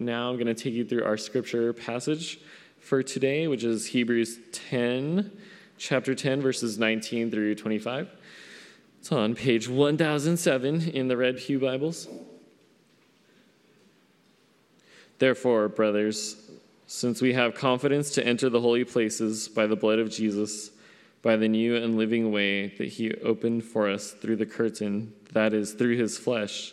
now I'm going to take you through our scripture passage for today, which is Hebrews 10, chapter 10, verses 19 through 25. It's on page 1007 in the Red Pew Bibles. Therefore, brothers, since we have confidence to enter the holy places by the blood of Jesus, by the new and living way that he opened for us through the curtain, that is, through his flesh,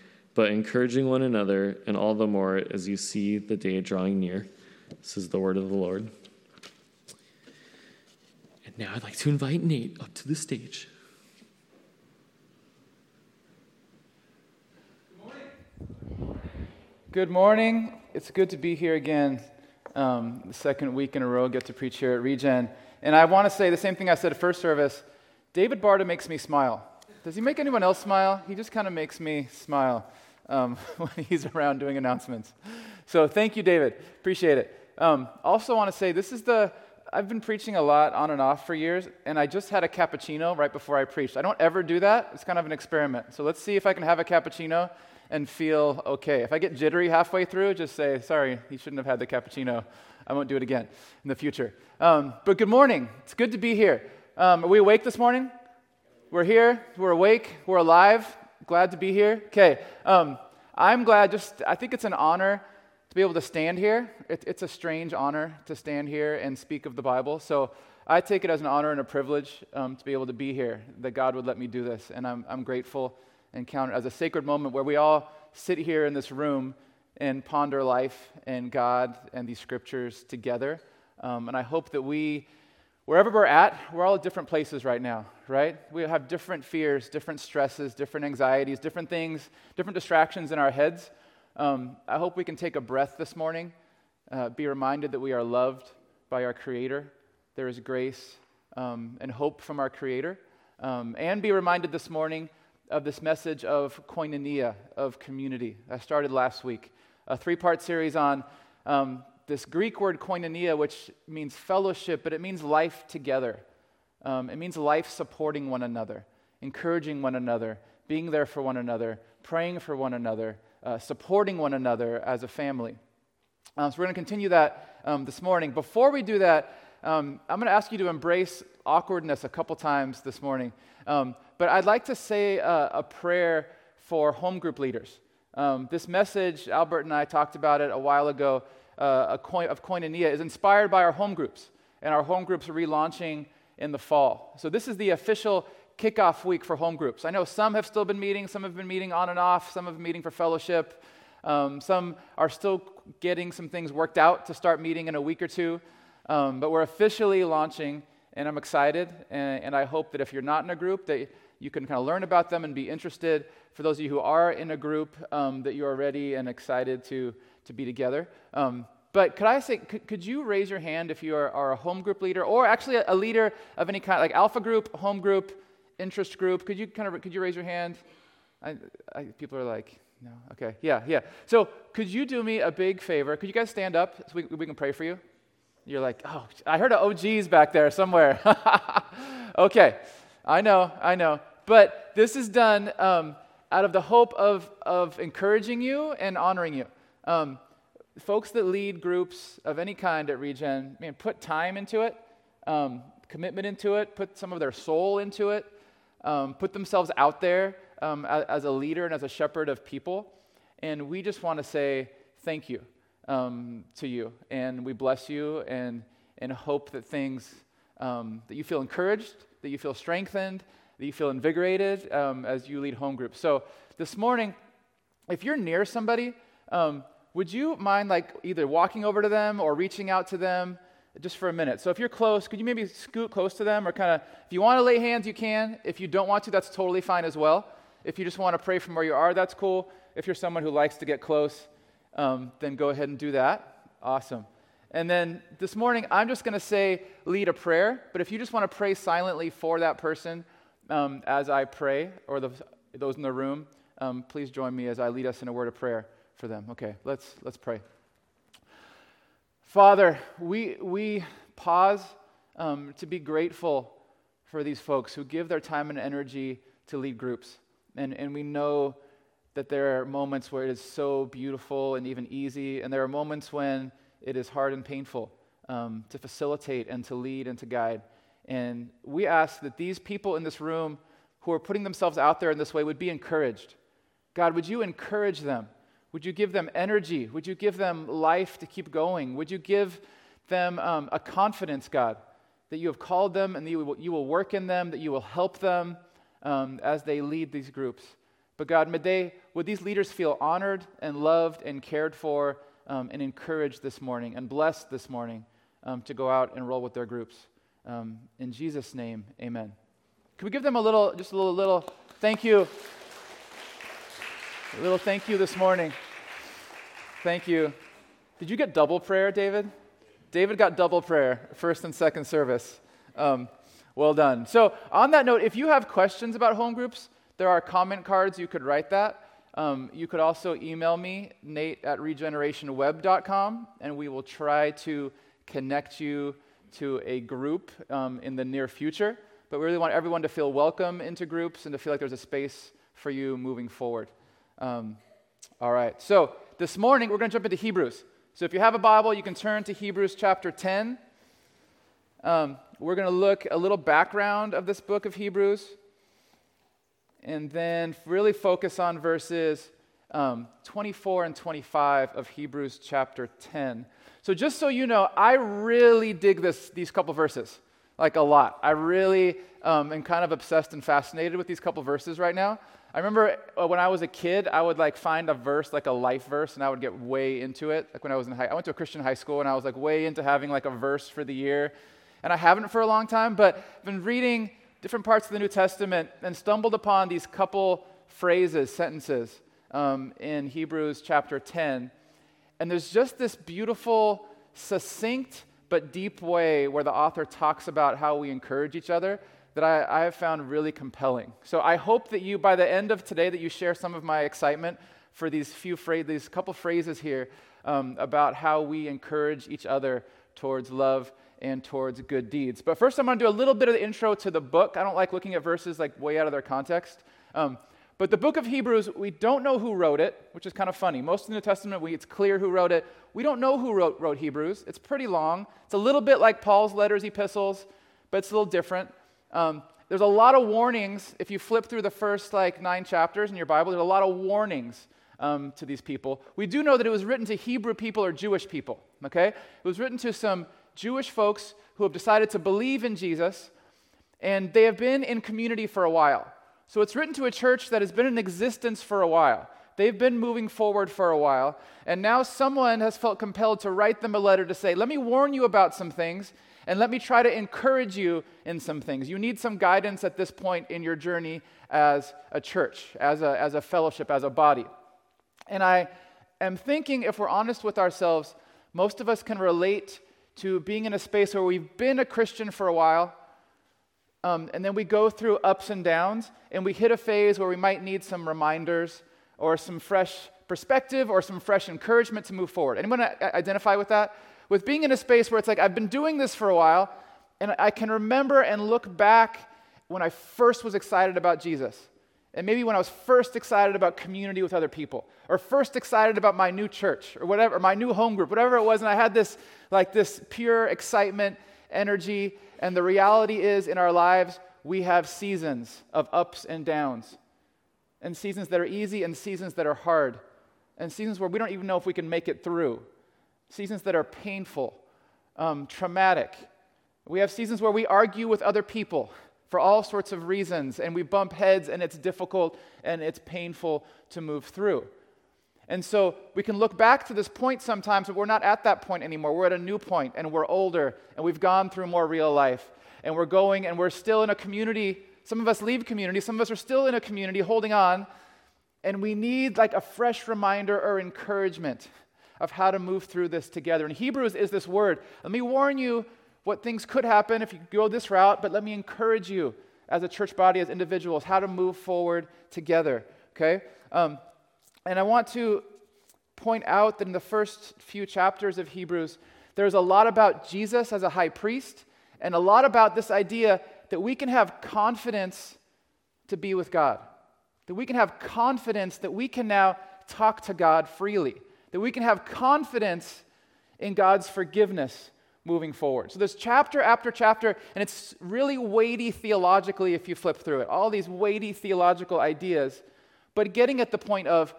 but encouraging one another, and all the more as you see the day drawing near. This is the word of the Lord. And now I'd like to invite Nate up to the stage. Good morning. It's good to be here again. Um, the second week in a row, get to preach here at Regen. And I want to say the same thing I said at first service. David Barta makes me smile. Does he make anyone else smile? He just kind of makes me smile um, when he's around doing announcements. So thank you, David. Appreciate it. Um, also, want to say this is the I've been preaching a lot on and off for years, and I just had a cappuccino right before I preached. I don't ever do that. It's kind of an experiment. So let's see if I can have a cappuccino and feel okay. If I get jittery halfway through, just say, sorry, you shouldn't have had the cappuccino. I won't do it again in the future. Um, but good morning. It's good to be here. Um, are we awake this morning? We're here. We're awake. We're alive. Glad to be here. Okay. Um, I'm glad, just, I think it's an honor to be able to stand here. It, it's a strange honor to stand here and speak of the Bible. So I take it as an honor and a privilege um, to be able to be here, that God would let me do this. And I'm, I'm grateful and count it as a sacred moment where we all sit here in this room and ponder life and God and these scriptures together. Um, and I hope that we, wherever we're at, we're all at different places right now, right? We have different fears, different stresses, different anxieties, different things, different distractions in our heads. Um, I hope we can take a breath this morning, uh, be reminded that we are loved by our Creator. There is grace um, and hope from our Creator. Um, and be reminded this morning of this message of koinonia, of community. I started last week, a three part series on um, this Greek word koinonia, which means fellowship, but it means life together. Um, it means life supporting one another, encouraging one another, being there for one another, praying for one another, uh, supporting one another as a family. Um, so we're going to continue that um, this morning. Before we do that, um, I'm going to ask you to embrace awkwardness a couple times this morning. Um, but I'd like to say a, a prayer for home group leaders. Um, this message, Albert and I talked about it a while ago, uh, coin, of Koinonia, is inspired by our home groups. And our home groups are relaunching in the fall. So this is the official kickoff week for home groups. I know some have still been meeting, some have been meeting on and off, some have been meeting for fellowship. Um, some are still getting some things worked out to start meeting in a week or two. Um, but we're officially launching, and I'm excited. And, and I hope that if you're not in a group, that you can kind of learn about them and be interested. For those of you who are in a group, um, that you are ready and excited to, to be together. Um, but could I say, could, could, you raise your hand if you are, are, a home group leader or actually a, a, leader of any kind, like alpha group, home group, interest group? Could you kind of, could you raise your hand? I, I, people are like, no, okay, yeah, yeah. So could you do me a big favor? Could you guys stand up so we, we can pray for you? You're like, oh, I heard an OG's back there somewhere. okay, I know, I know. But this is done um, out of the hope of, of encouraging you and honoring you. Um, folks that lead groups of any kind at Regen, man, put time into it, um, commitment into it, put some of their soul into it, um, put themselves out there um, as, as, a leader and as a shepherd of people. And we just want to say thank you um, to you. And we bless you and, and hope that things, um, that you feel encouraged, that you feel strengthened, that you feel invigorated as you lead home groups. So this morning, if you're near somebody, um, would you mind like either walking over to them or reaching out to them just for a minute? So if you're close, could you maybe scoot close to them or kind of, if you want to lay hands, you can. If you don't want to, that's totally fine as well. If you just want to pray from where you are, that's cool. If you're someone who likes to get close, um, then go ahead and do that. Awesome. And then this morning, I'm just going to say, lead a prayer. But if you just want to pray silently for that person um, as I pray, or the, those in the room, um, please join me as I lead us in a word of prayer for them. Okay, let's, let's pray. Father, we, we pause um, to be grateful for these folks who give their time and energy to lead groups. And, and we know that there are moments where it is so beautiful and even easy, and there are moments when it is hard and painful um, to facilitate and to lead and to guide. And we ask that these people in this room who are putting themselves out there in this way would be encouraged. God, would you encourage them? Would you give them energy? Would you give them life to keep going? Would you give them um, a confidence, God, that you have called them and that you will, you will work in them, that you will help them um, as they lead these groups? But God, may they, would these leaders feel honored and loved and cared for um, and encouraged this morning and blessed this morning um, to go out and roll with their groups? Um, in Jesus' name, amen. Can we give them a little, just a little, little thank you? A little thank you this morning. Thank you. Did you get double prayer, David? David got double prayer, first and second service. Um, well done. So, on that note, if you have questions about home groups, there are comment cards. You could write that. Um, you could also email me, nate at regenerationweb.com, and we will try to connect you to a group um, in the near future. But we really want everyone to feel welcome into groups and to feel like there's a space for you moving forward. Um, all right. So this morning we're going to jump into Hebrews. So if you have a Bible, you can turn to Hebrews chapter 10. Um, we're going to look a little background of this book of Hebrews, and then really focus on verses um, 24 and 25 of Hebrews chapter 10. So just so you know, I really dig this, these couple verses, like a lot. I really um, am kind of obsessed and fascinated with these couple verses right now. I remember uh, when I was a kid, I would like find a verse, like a life verse, and I would get way into it. Like when I was in high, I went to a Christian high school, and I was like way into having like a verse for the year. And I haven't for a long time, but I've been reading different parts of the New Testament and stumbled upon these couple phrases, sentences um, in Hebrews chapter 10. And there's just this beautiful, succinct, but deep way where the author talks about how we encourage each other that I, I have found really compelling. So I hope that you, by the end of today, that you share some of my excitement for these few phrases, these couple phrases here um, about how we encourage each other towards love and towards good deeds. But first, I'm going to do a little bit of the intro to the book. I don't like looking at verses like way out of their context. Um, but the book of Hebrews, we don't know who wrote it, which is kind of funny. Most of the New Testament, we, it's clear who wrote it. We don't know who wrote, wrote Hebrews. It's pretty long. It's a little bit like Paul's letters, epistles, but it's a little different. Um, there's a lot of warnings. If you flip through the first like nine chapters in your Bible, there's a lot of warnings um, to these people. We do know that it was written to Hebrew people or Jewish people, okay? It was written to some Jewish folks who have decided to believe in Jesus, and they have been in community for a while. So it's written to a church that has been in existence for a while. They've been moving forward for a while, and now someone has felt compelled to write them a letter to say, Let me warn you about some things, and let me try to encourage you in some things. You need some guidance at this point in your journey as a church, as a, as a fellowship, as a body. And I am thinking, if we're honest with ourselves, most of us can relate to being in a space where we've been a Christian for a while, um, and then we go through ups and downs, and we hit a phase where we might need some reminders or some fresh perspective or some fresh encouragement to move forward. Anyone identify with that? with being in a space where it's like, I've been doing this for a while, and I can remember and look back when I first was excited about Jesus. And maybe when I was first excited about community with other people, or first excited about my new church, or whatever, or my new home group, whatever it was, and I had this like this pure excitement, energy, and the reality is in our lives, we have seasons of ups and downs, and seasons that are easy and seasons that are hard, and seasons where we don't even know if we can make it through seasons that are painful, um, traumatic. We have seasons where we argue with other people for all sorts of reasons, and we bump heads, and it's difficult and it's painful to move through. And so we can look back to this point sometimes, but we're not at that point anymore. We're at a new point, and we're older, and we've gone through more real life, and we're going, and we're still in a community. Some of us leave community, some of us are still in a community holding on, and we need like a fresh reminder or encouragement of how to move through this together. And Hebrews is this word. Let me warn you what things could happen if you go this route, but let me encourage you as a church body, as individuals, how to move forward together. Okay? Um, and I want to point out that in the first few chapters of Hebrews, there's a lot about Jesus as a high priest and a lot about this idea that we can have confidence to be with God, that we can have confidence that we can now talk to God freely, that we can have confidence in God's forgiveness moving forward. So there's chapter after chapter, and it's really weighty theologically if you flip through it. All these weighty theological ideas, but getting at the point of,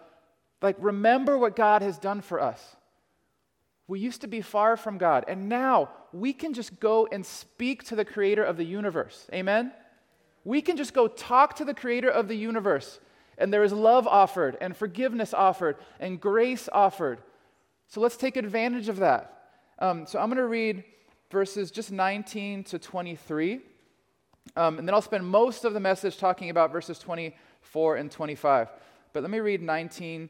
like, remember what God has done for us. We used to be far from God, and now we can just go and speak to the creator of the universe. Amen? We can just go talk to the creator of the universe, and there is love offered, and forgiveness offered, and grace offered. So let's take advantage of that. Um, so I'm going to read verses just 19 to 23. Um, and then I'll spend most of the message talking about verses 24 and 25. But let me read 19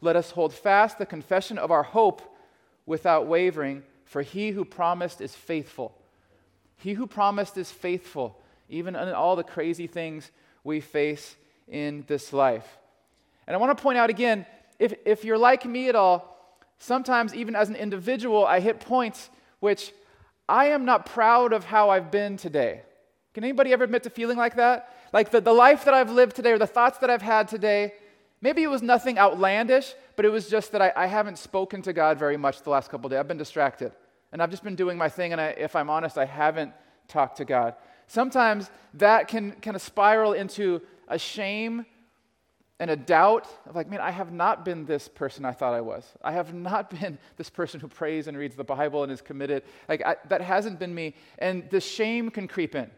Let us hold fast the confession of our hope without wavering, for he who promised is faithful. He who promised is faithful, even in all the crazy things we face in this life. And I want to point out again if, if you're like me at all, sometimes even as an individual, I hit points which I am not proud of how I've been today. Can anybody ever admit to feeling like that? Like the, the life that I've lived today or the thoughts that I've had today, maybe it was nothing outlandish, but it was just that I, I haven't spoken to God very much the last couple days. I've been distracted. And I've just been doing my thing, and I, if I'm honest, I haven't talked to God. Sometimes that can kind of spiral into a shame and a doubt of like, man, I have not been this person I thought I was. I have not been this person who prays and reads the Bible and is committed. Like, I, that hasn't been me. And the shame can creep in.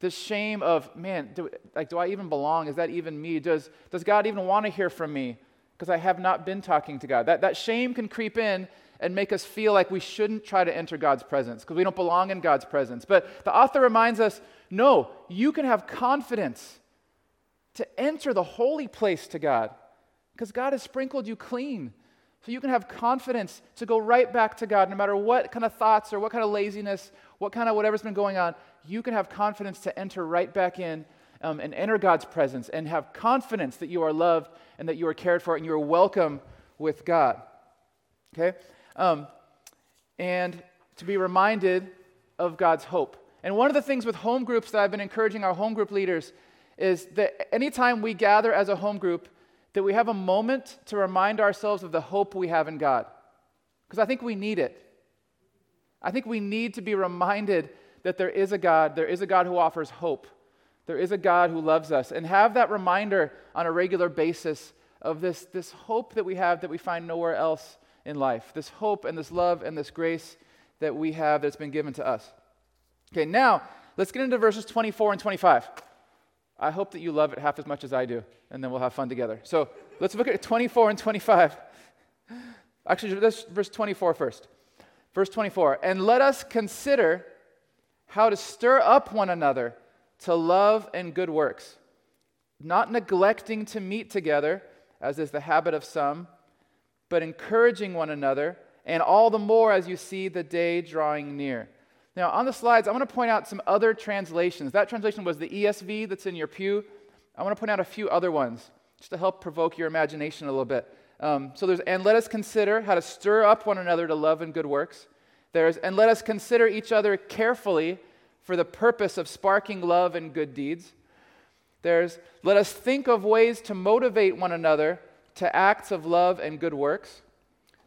The shame of, man, do, like, do I even belong? Is that even me? Does, does God even want to hear from me? Because I have not been talking to God. That, that shame can creep in and make us feel like we shouldn't try to enter God's presence because we don't belong in God's presence. But the author reminds us no, you can have confidence to enter the holy place to God because God has sprinkled you clean. So you can have confidence to go right back to God no matter what kind of thoughts or what kind of laziness, what kind of whatever's been going on. You can have confidence to enter right back in um, and enter God's presence and have confidence that you are loved and that you are cared for and you are welcome with God. Okay? Um, and to be reminded of God's hope. And one of the things with home groups that I've been encouraging our home group leaders is that anytime we gather as a home group, that we have a moment to remind ourselves of the hope we have in God. Because I think we need it. I think we need to be reminded that there is a God, there is a God who offers hope, there is a God who loves us, and have that reminder on a regular basis of this, this hope that we have that we find nowhere else in life. This hope and this love and this grace that we have that's been given to us. Okay, now let's get into verses 24 and 25. I hope that you love it half as much as I do, and then we'll have fun together. So let's look at 24 and 25. Actually, let's verse 24 first. Verse 24, and let us consider how to stir up one another to love and good works, not neglecting to meet together, as is the habit of some, but encouraging one another, and all the more as you see the day drawing near. Now, on the slides, I want to point out some other translations. That translation was the ESV that's in your pew. I want to point out a few other ones just to help provoke your imagination a little bit. Um, so there's, and let us consider how to stir up one another to love and good works. There's, and let us consider each other carefully for the purpose of sparking love and good deeds. There's, let us think of ways to motivate one another to acts of love and good works.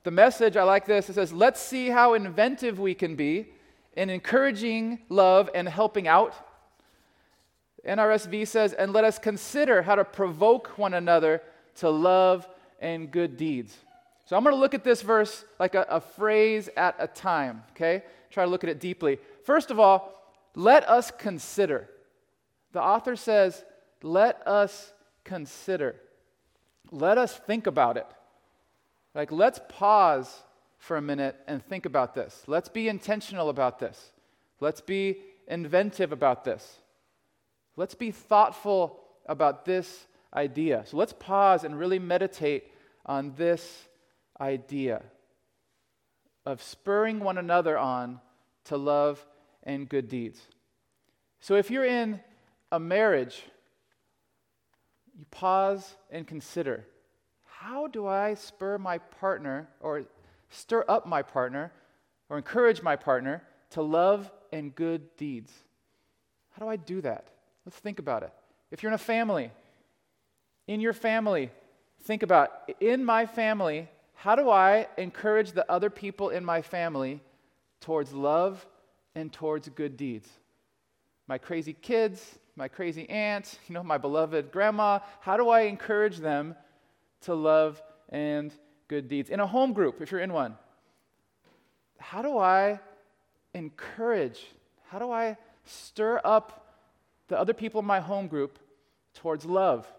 The message, I like this, it says, let's see how inventive we can be in encouraging love and helping out. NRSV says, and let us consider how to provoke one another to love and good deeds. So I'm going to look at this verse like a, a phrase at a time, okay? Try to look at it deeply. First of all, let us consider. The author says, let us consider. Let us think about it. Like, let's pause for a minute and think about this. Let's be intentional about this. Let's be inventive about this. Let's be thoughtful about this idea. So let's pause and really meditate on this idea of spurring one another on to love and good deeds. So if you're in a marriage, you pause and consider how do I spur my partner or stir up my partner or encourage my partner to love and good deeds? How do I do that? Let's think about it. If you're in a family, in your family, think about in my family, how do I encourage the other people in my family towards love and towards good deeds? My crazy kids, my crazy aunt, you know, my beloved grandma, how do I encourage them to love and good deeds? In a home group, if you're in one, how do I encourage, how do I stir up the other people in my home group towards love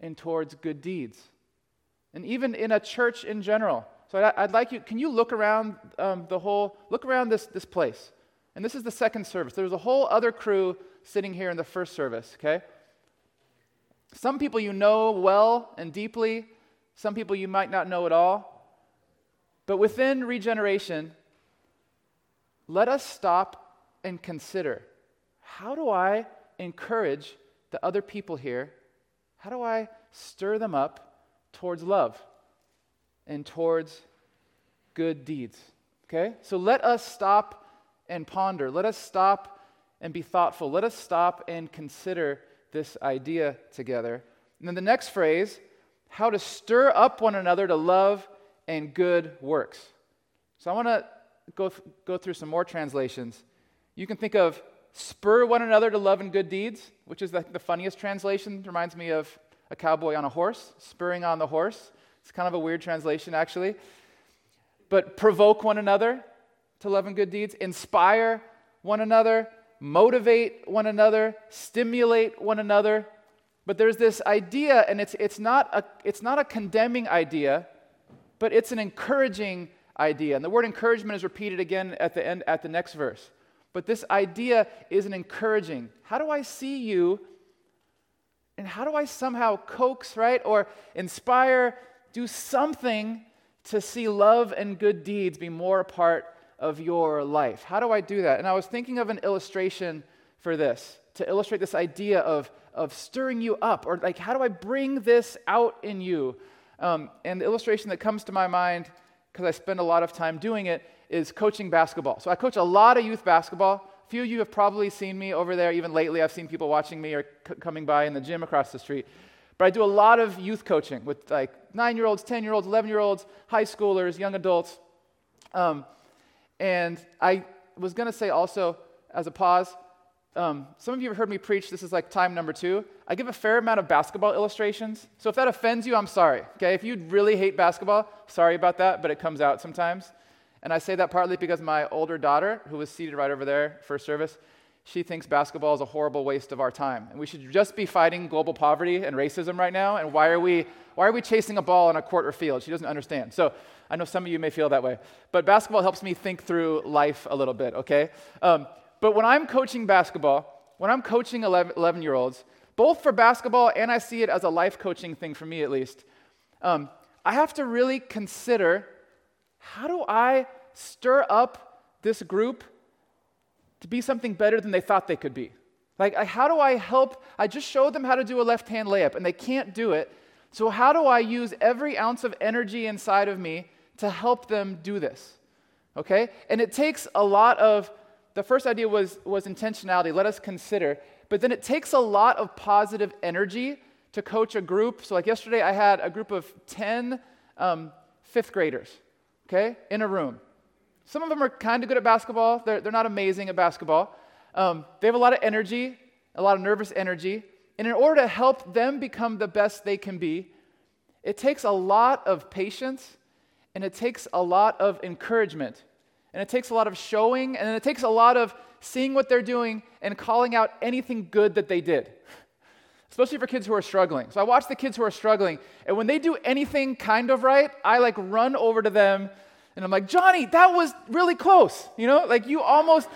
and towards good deeds? And even in a church in general. So I'd like you, can you look around um, the whole, look around this, this place. And this is the second service. There's a whole other crew sitting here in the first service, okay? Some people you know well and deeply, some people you might not know at all. But within regeneration, let us stop and consider how do I encourage the other people here? How do I stir them up towards love and towards good deeds? Okay? So let us stop and ponder. Let us stop and be thoughtful. Let us stop and consider this idea together. And then the next phrase, how to stir up one another to love and good works. So I want to go, go through some more translations. You can think of spur one another to love and good deeds, which is the, the funniest translation. It reminds me of a cowboy on a horse, spurring on the horse. It's kind of a weird translation, actually. But provoke one another to love and good deeds, inspire one another, motivate one another, stimulate one another. But there's this idea, and it's, it's, not a, it's not a condemning idea, but it's an encouraging idea. And the word encouragement is repeated again at the end at the next verse. But this idea is an encouraging. How do I see you? And how do I somehow coax, right? Or inspire, do something to see love and good deeds be more a part of your life. How do I do that? And I was thinking of an illustration for this to illustrate this idea of, of stirring you up, or like, how do I bring this out in you? Um, and the illustration that comes to my mind, because I spend a lot of time doing it, is coaching basketball. So I coach a lot of youth basketball. A few of you have probably seen me over there, even lately. I've seen people watching me or c- coming by in the gym across the street. But I do a lot of youth coaching with like nine year olds, 10 year olds, 11 year olds, high schoolers, young adults. Um, and I was going to say also, as a pause, um, some of you have heard me preach. This is like time number two. I give a fair amount of basketball illustrations. So if that offends you, I'm sorry. Okay, if you really hate basketball, sorry about that, but it comes out sometimes. And I say that partly because my older daughter, who was seated right over there, first service, she thinks basketball is a horrible waste of our time. And we should just be fighting global poverty and racism right now. And why are we, why are we chasing a ball on a court or field? She doesn't understand. So I know some of you may feel that way. But basketball helps me think through life a little bit, okay? Um, but when I'm coaching basketball, when I'm coaching 11 year olds, both for basketball and I see it as a life coaching thing for me at least, um, I have to really consider how do I stir up this group to be something better than they thought they could be? Like, how do I help? I just showed them how to do a left hand layup and they can't do it. So, how do I use every ounce of energy inside of me to help them do this. Okay? And it takes a lot of, the first idea was, was intentionality. Let us consider. But then it takes a lot of positive energy to coach a group. So, like yesterday, I had a group of 10 um, fifth graders, okay, in a room. Some of them are kind of good at basketball, they're, they're not amazing at basketball. Um, they have a lot of energy, a lot of nervous energy. And in order to help them become the best they can be, It takes a lot of patience and it takes a lot of encouragement and it takes a lot of showing and it takes a lot of seeing what they're doing and calling out anything good that they did especially for kids who are struggling. So I watch the kids who are struggling, and when they do anything kind of right, I like run over to them and I'm like, Johnny, that was really close. You know, like you almost,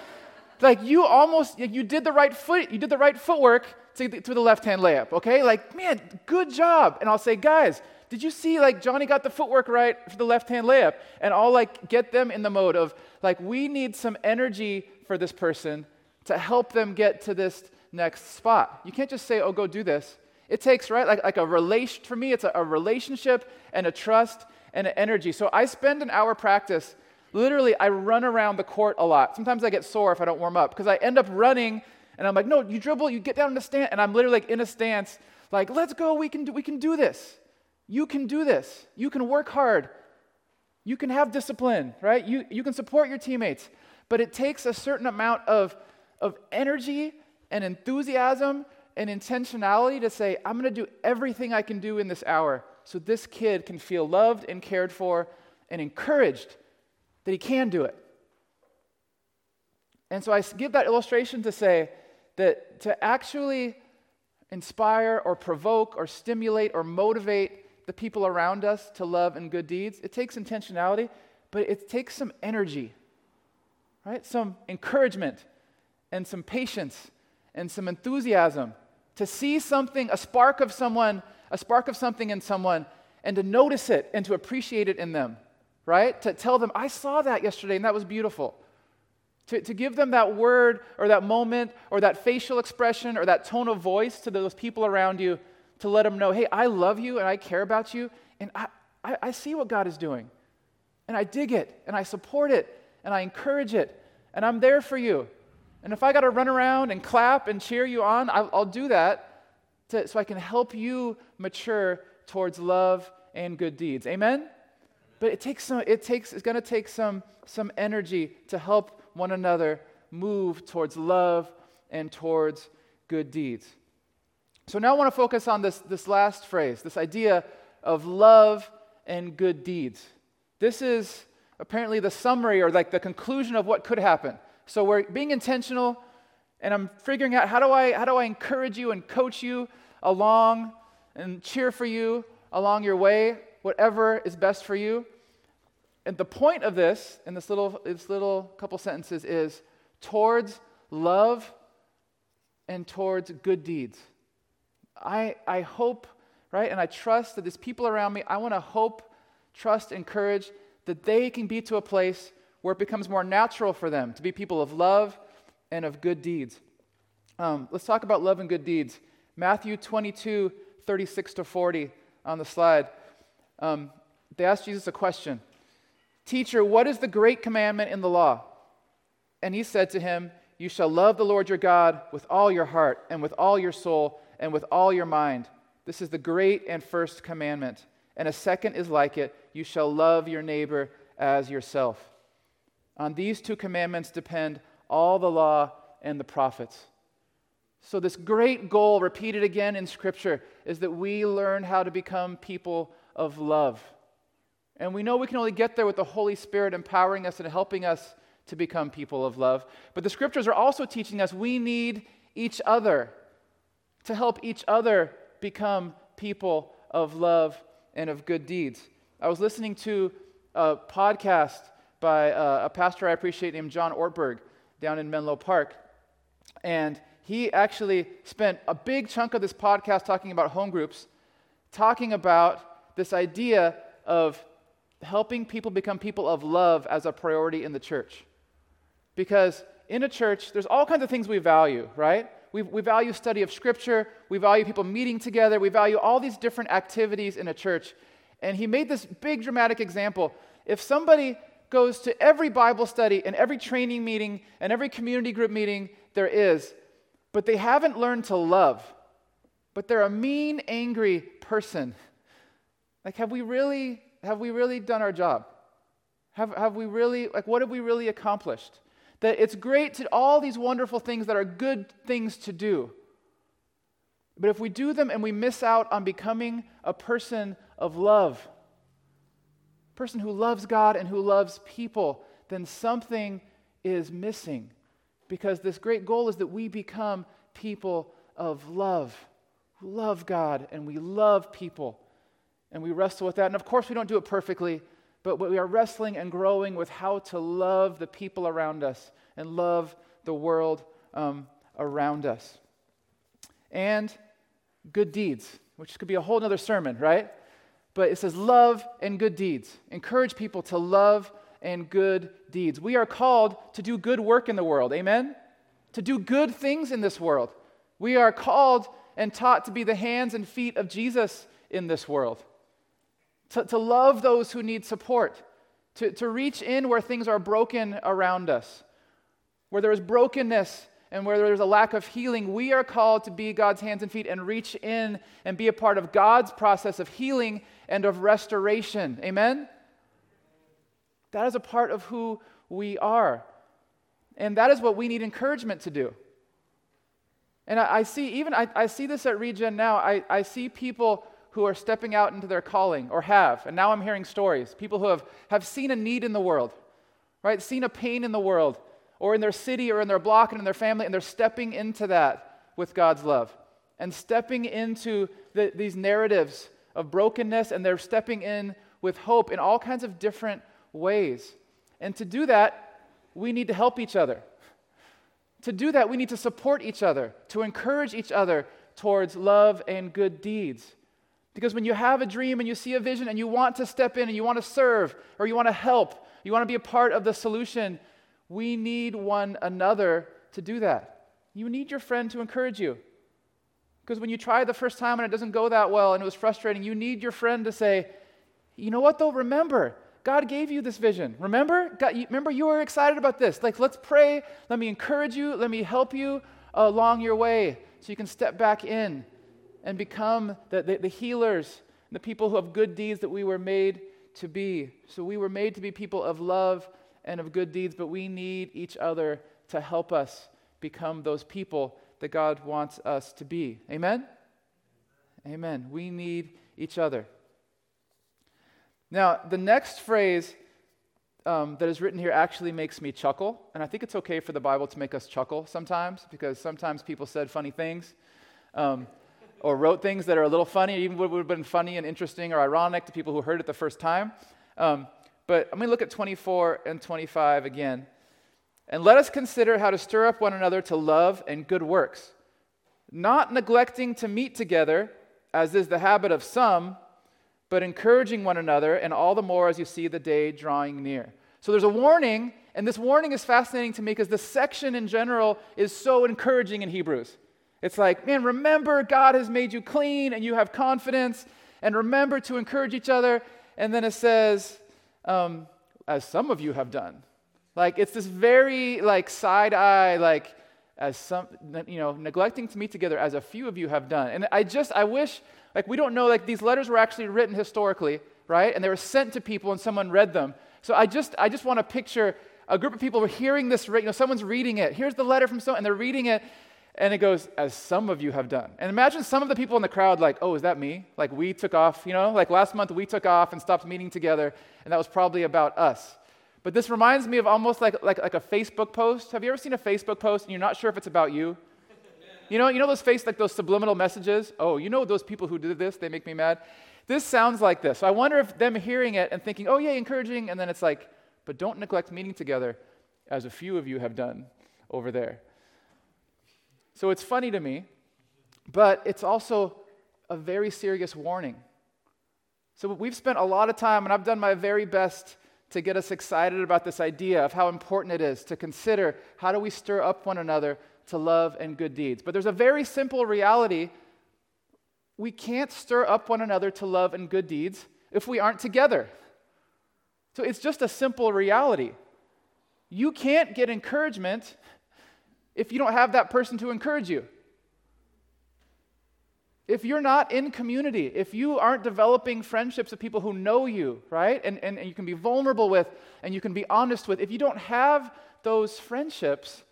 like you almost, you did the right foot, you did the right footwork to, to the left hand layup, okay? Like, man, good job. And I'll say, guys, did you see like Johnny got the footwork right for the left hand layup? And I'll like get them in the mode of like, we need some energy for this person to help them get to this next spot. You can't just say, oh, go do this. It takes, right, like, like a relation, for me, it's a, a relationship and a trust and an energy. So I spend an hour practice. Literally, I run around the court a lot. Sometimes I get sore if I don't warm up because I end up running and I'm like, no, you dribble, you get down in the stance. And I'm literally like in a stance, like, let's go, we can do, we can do this. You can do this. You can work hard. You can have discipline, right? You, you can support your teammates. But it takes a certain amount of, of energy and enthusiasm and intentionality to say, I'm going to do everything I can do in this hour so this kid can feel loved and cared for and encouraged that he can do it. And so I give that illustration to say that to actually inspire or provoke or stimulate or motivate the people around us to love and good deeds, it takes intentionality, but it takes some energy, right? Some encouragement and some patience and some enthusiasm to see something, a spark of someone, a spark of something in someone, and to notice it and to appreciate it in them, right? To tell them, I saw that yesterday and that was beautiful. To, to give them that word or that moment or that facial expression or that tone of voice to those people around you to let them know, hey, I love you and I care about you and I, I, I see what God is doing. And I dig it and I support it and I encourage it and I'm there for you. And if I got to run around and clap and cheer you on, I'll, I'll do that to, so I can help you mature towards love and good deeds. Amen? But it takes some, it takes, it's going to take some, some energy to help one another move towards love and towards good deeds. So now I want to focus on this, this last phrase, this idea of love and good deeds. This is apparently the summary or like the conclusion of what could happen. So we're being intentional, and I'm figuring out how do I how do I encourage you and coach you along and cheer for you along your way, whatever is best for you. And the point of this, in this little this little couple sentences, is towards love and towards good deeds. I I hope, right, and I trust that there's people around me. I want to hope, trust, encourage that they can be to a place where it becomes more natural for them to be people of love and of good deeds. Um, let's talk about love and good deeds. Matthew 22, 36 to 40 on the slide. Um, they asked Jesus a question Teacher, what is the great commandment in the law? And he said to him, You shall love the Lord your God with all your heart, and with all your soul, and with all your mind. This is the great and first commandment. And a second is like it you shall love your neighbor as yourself. On these two commandments depend all the law and the prophets. So, this great goal, repeated again in Scripture, is that we learn how to become people of love. And we know we can only get there with the Holy Spirit empowering us and helping us to become people of love. But the Scriptures are also teaching us we need each other to help each other become people of love and of good deeds. I was listening to a podcast by uh, a pastor I appreciate named John Ortberg down in Menlo Park. And he actually spent a big chunk of this podcast talking about home groups, talking about this idea of helping people become people of love as a priority in the church. Because in a church, there's all kinds of things we value, right? We, we value study of Scripture, we value people meeting together, we value all these different activities in a church. And he made this big dramatic example. If somebody goes to every Bible study and every training meeting and every community group meeting there is, but they haven't learned to love. But they're a mean, angry person. Like, have we really, have we really done our job? Have, have we really, like, what have we really accomplished? That it's great to all these wonderful things that are good things to do. But if we do them and we miss out on becoming a person of love, a person who loves God and who loves people, then something is missing. Because this great goal is that we become people of love, who love God and we love people. And we wrestle with that. And of course, we don't do it perfectly, but we are wrestling and growing with how to love the people around us and love the world um, around us. And good deeds, which could be a whole other sermon, right? But it says love and good deeds. Encourage people to love and good deeds. We are called to do good work in the world. Amen? To do good things in this world. We are called and taught to be the hands and feet of Jesus in this world. To, to love those who need support. To, to reach in where things are broken around us. Where there is brokenness and where there's a lack of healing, we are called to be God's hands and feet and reach in and be a part of God's process of healing and of restoration. Amen? That is a part of who we are. And that is what we need encouragement to do. And I, I see, even I, I, see this at Regen now. I, I see people who are stepping out into their calling or have, and now I'm hearing stories. People who have, have seen a need in the world, right? Seen a pain in the world, or in their city or in their block and in their family, and they're stepping into that with God's love and stepping into the, these narratives of brokenness, and they're stepping in with hope in all kinds of different ways. And to do that, we need to help each other. To do that, we need to support each other, to encourage each other towards love and good deeds. Because when you have a dream and you see a vision and you want to step in and you want to serve or you want to help, you want to be a part of the solution, we need one another to do that. You need your friend to encourage you. Because when you try the first time and it doesn't go that well and it was frustrating, you need your friend to say, you know what though? Remember, God gave you this vision. Remember? God, remember you were excited about this. Like, let's pray. Let me encourage you. Let me help you along your way so you can step back in and become the, the, the healers, the people who have good deeds that we were made to be. So we were made to be people of love and of good deeds, but we need each other to help us become those people that God wants us to be. Amen? Amen. We need each other. Now, the next phrase um, that is written here actually makes me chuckle, and I think it's okay for the Bible to make us chuckle sometimes because sometimes people said funny things. Um, or wrote things that are a little funny, even would have been funny and interesting or ironic to people who heard it the first time. Um, but I'm going to look at 24 and 25 again. And let us consider how to stir up one another to love and good works, not neglecting to meet together, as is the habit of some, but encouraging one another, and all the more as you see the day drawing near. So there's a warning, and this warning is fascinating to me because the section in general is so encouraging in Hebrews. It's like, man, remember God has made you clean and you have confidence, and remember to encourage each other. And then it says, um, as some of you have done. Like it's this very like side eye, like as some you know, neglecting to meet together as a few of you have done. And I just I wish like we don't know like these letters were actually written historically, right? And they were sent to people and someone read them. So I just I just want to picture a group of people were hearing this, you know, someone's reading it. Here's the letter from someone, and they're reading it, and it goes, as some of you have done. And imagine some of the people in the crowd, like, oh, is that me? Like, we took off, you know, like last month we took off and stopped meeting together, and that was probably about us. But this reminds me of almost like, like, like a Facebook post. Have you ever seen a Facebook post and you're not sure if it's about you? You know, you know those face like those subliminal messages? Oh, you know those people who did this, they make me mad. This sounds like this. So I wonder if them hearing it and thinking, oh yeah, encouraging, and then it's like, but don't neglect meeting together, as a few of you have done over there. So it's funny to me, but it's also a very serious warning. So we've spent a lot of time, and I've done my very best to get us excited about this idea of how important it is to consider how do we stir up one another to love and good deeds. But there's a very simple reality we can't stir up one another to love and good deeds if we aren't together. So it's just a simple reality. You can't get encouragement if you don't have that person to encourage you. If you're not in community, if you aren't developing friendships with people who know you, right, and, and, and you can be vulnerable with and you can be honest with, if you don't have those friendships,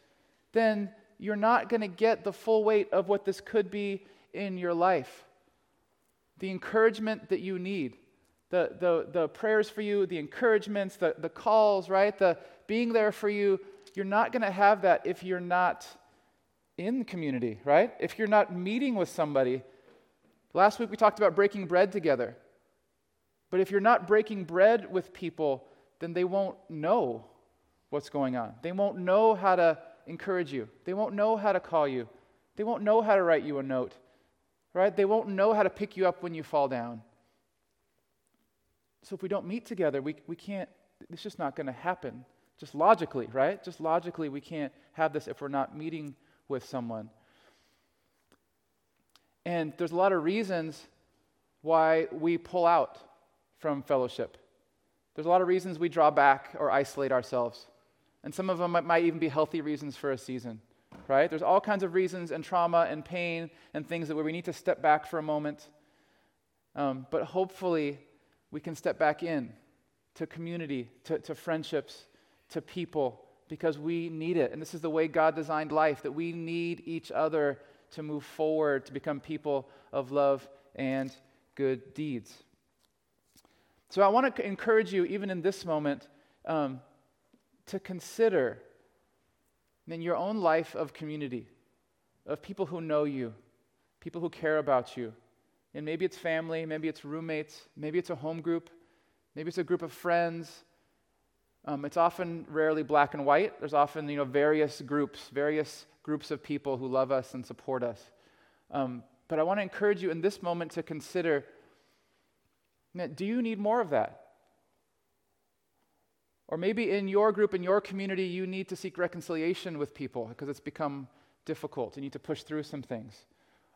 then you're not going to get the full weight of what this could be in your life. the encouragement that you need, the, the, the prayers for you, the encouragements, the, the calls, right? The being there for you. You're not going to have that if you're not in community, right? If you're not meeting with somebody. Last week we talked about breaking bread together. But if you're not breaking bread with people, then they won't know what's going on. They won't know how to encourage you. They won't know how to call you. They won't know how to write you a note, right? They won't know how to pick you up when you fall down. So if we don't meet together, we, we can't, it's just not going to happen. Just logically, right? Just logically, we can't have this if we're not meeting with someone. And there's a lot of reasons why we pull out from fellowship. There's a lot of reasons we draw back or isolate ourselves. And some of them might, even be healthy reasons for a season, right? There's all kinds of reasons and trauma and pain and things that we need to step back for a moment. Um, but hopefully, we can step back in to community, to, to friendships, to people, because we need it. And this is the way God designed life that we need each other to move forward, to become people of love and good deeds. So I want to encourage you, even in this moment, um, to consider in your own life of community, of people who know you, people who care about you. And maybe it's family, maybe it's roommates, maybe it's a home group, maybe it's a group of friends. Um, it's often rarely black and white. There's often you know various groups, various groups of people who love us and support us. Um, but I want to encourage you in this moment to consider: Do you need more of that? Or maybe in your group, in your community, you need to seek reconciliation with people because it's become difficult. You need to push through some things.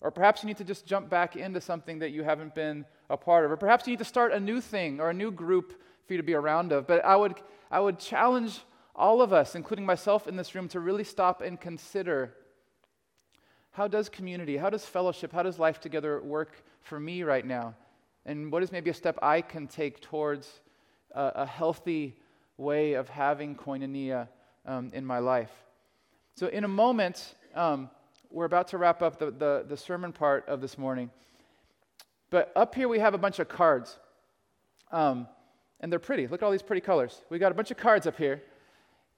Or perhaps you need to just jump back into something that you haven't been a part of. Or perhaps you need to start a new thing or a new group for you to be around of. But I would, I would challenge all of us, including myself in this room, to really stop and consider how does community, how does fellowship, how does life together work for me right now? And what is maybe a step I can take towards a, a healthy way of having koinonia um, in my life. So, in a moment, um, we're about to wrap up the, the, the sermon part of this morning. But up here, we have a bunch of cards. Um, and they're pretty. Look at all these pretty colors. We got a bunch of cards up here.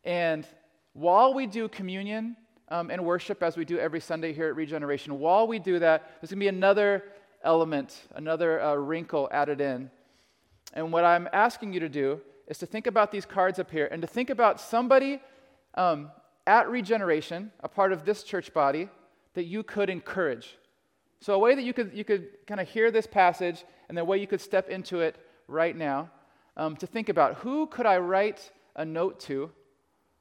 And while we do communion um, and worship, as we do every Sunday here at Regeneration, while we do that, there's going to be another element, another uh, wrinkle added in. And what I'm asking you to do is to think about these cards up here and to think about somebody um, at Regeneration, a part of this church body, that you could encourage. So, a way that you could, you could kind of hear this passage and the way you could step into it right now um, to think about who could I write a note to,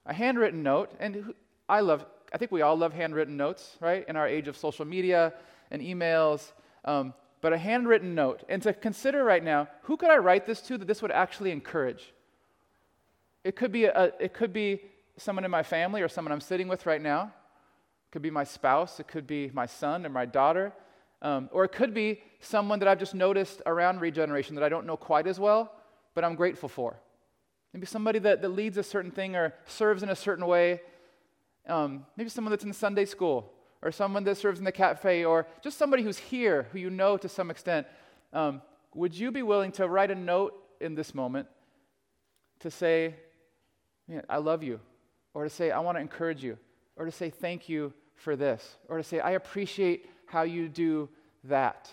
a handwritten note, and who, I love, I think we all love handwritten notes, right, in our age of social media and emails. Um, but a handwritten note, and to consider right now, who could I write this to that this would actually encourage? It could be, a, it could be someone in my family or someone I'm sitting with right now. It could be my spouse. It could be my son or my daughter. Um, or it could be someone that I've just noticed around regeneration that I don't know quite as well, but I'm grateful for. Maybe somebody that, that leads a certain thing or serves in a certain way. Um, maybe someone that's in Sunday school or someone that serves in the cafe or just somebody who's here who you know to some extent. Um, would you be willing to write a note in this moment to say, I love you. Or to say, I want to encourage you. Or to say, thank you for this. Or to say, I appreciate how you do that.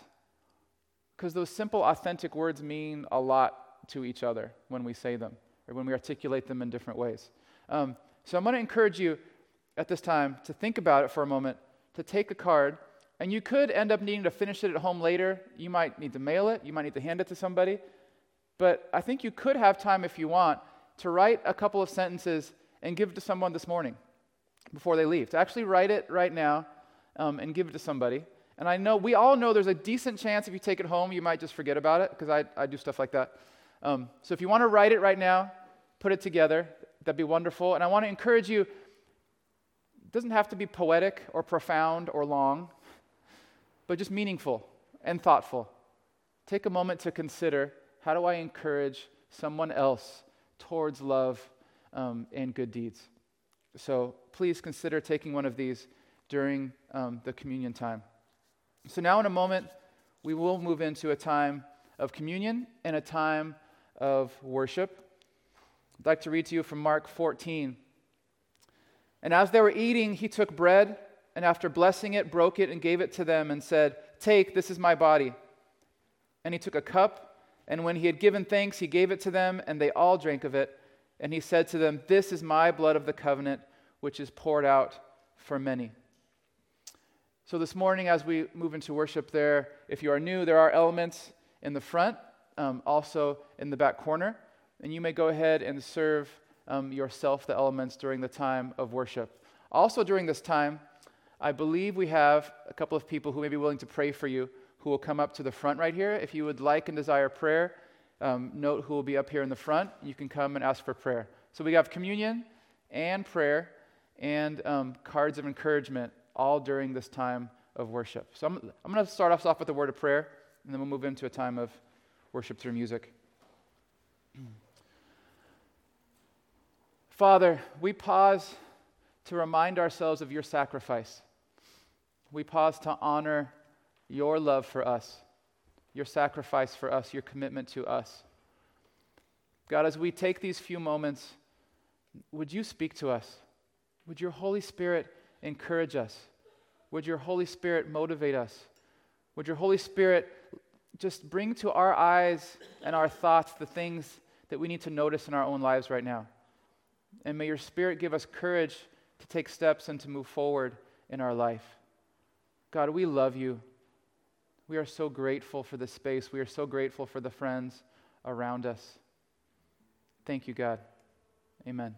Because those simple, authentic words mean a lot to each other when we say them or when we articulate them in different ways. Um, so I'm going to encourage you at this time to think about it for a moment, to take a card, and you could end up needing to finish it at home later. You might need to mail it, you might need to hand it to somebody. But I think you could have time if you want to write a couple of sentences and give to someone this morning before they leave. To actually write it right now um, and give it to somebody. And I know, we all know there's a decent chance if you take it home, you might just forget about it, because I, I do stuff like that. Um, so if you want to write it right now, put it together, that'd be wonderful. And I want to encourage you, it doesn't have to be poetic or profound or long, but just meaningful and thoughtful. Take a moment to consider how do I encourage someone else towards love um, and good deeds. So please consider taking one of these during um, the communion time. So now, in a moment, we will move into a time of communion and a time of worship. I'd like to read to you from Mark 14. And as they were eating, he took bread, and after blessing it, broke it and gave it to them, and said, Take, this is my body. And he took a cup, and when he had given thanks, he gave it to them, and they all drank of it. And he said to them, This is my blood of the covenant, which is poured out for many. So, this morning, as we move into worship, there, if you are new, there are elements in the front, um, also in the back corner. And you may go ahead and serve um, yourself the elements during the time of worship. Also, during this time, I believe we have a couple of people who may be willing to pray for you who will come up to the front right here. If you would like and desire prayer, um, note who will be up here in the front. You can come and ask for prayer. So we have communion and prayer and um, cards of encouragement all during this time of worship. So I'm, I'm going to start us off with a word of prayer, and then we'll move into a time of worship through music. Father, we pause to remind ourselves of your sacrifice. We pause to honor your love for us, your sacrifice for us, your commitment to us. God, as we take these few moments, would you speak to us? Would your Holy Spirit encourage us? Would your Holy Spirit motivate us? Would your Holy Spirit just bring to our eyes and our thoughts the things that we need to notice in our own lives right now? And may your Spirit give us courage to take steps and to move forward in our life. God, we love you. We are so grateful for this space. We are so grateful for the friends around us. Thank you, God. Amen.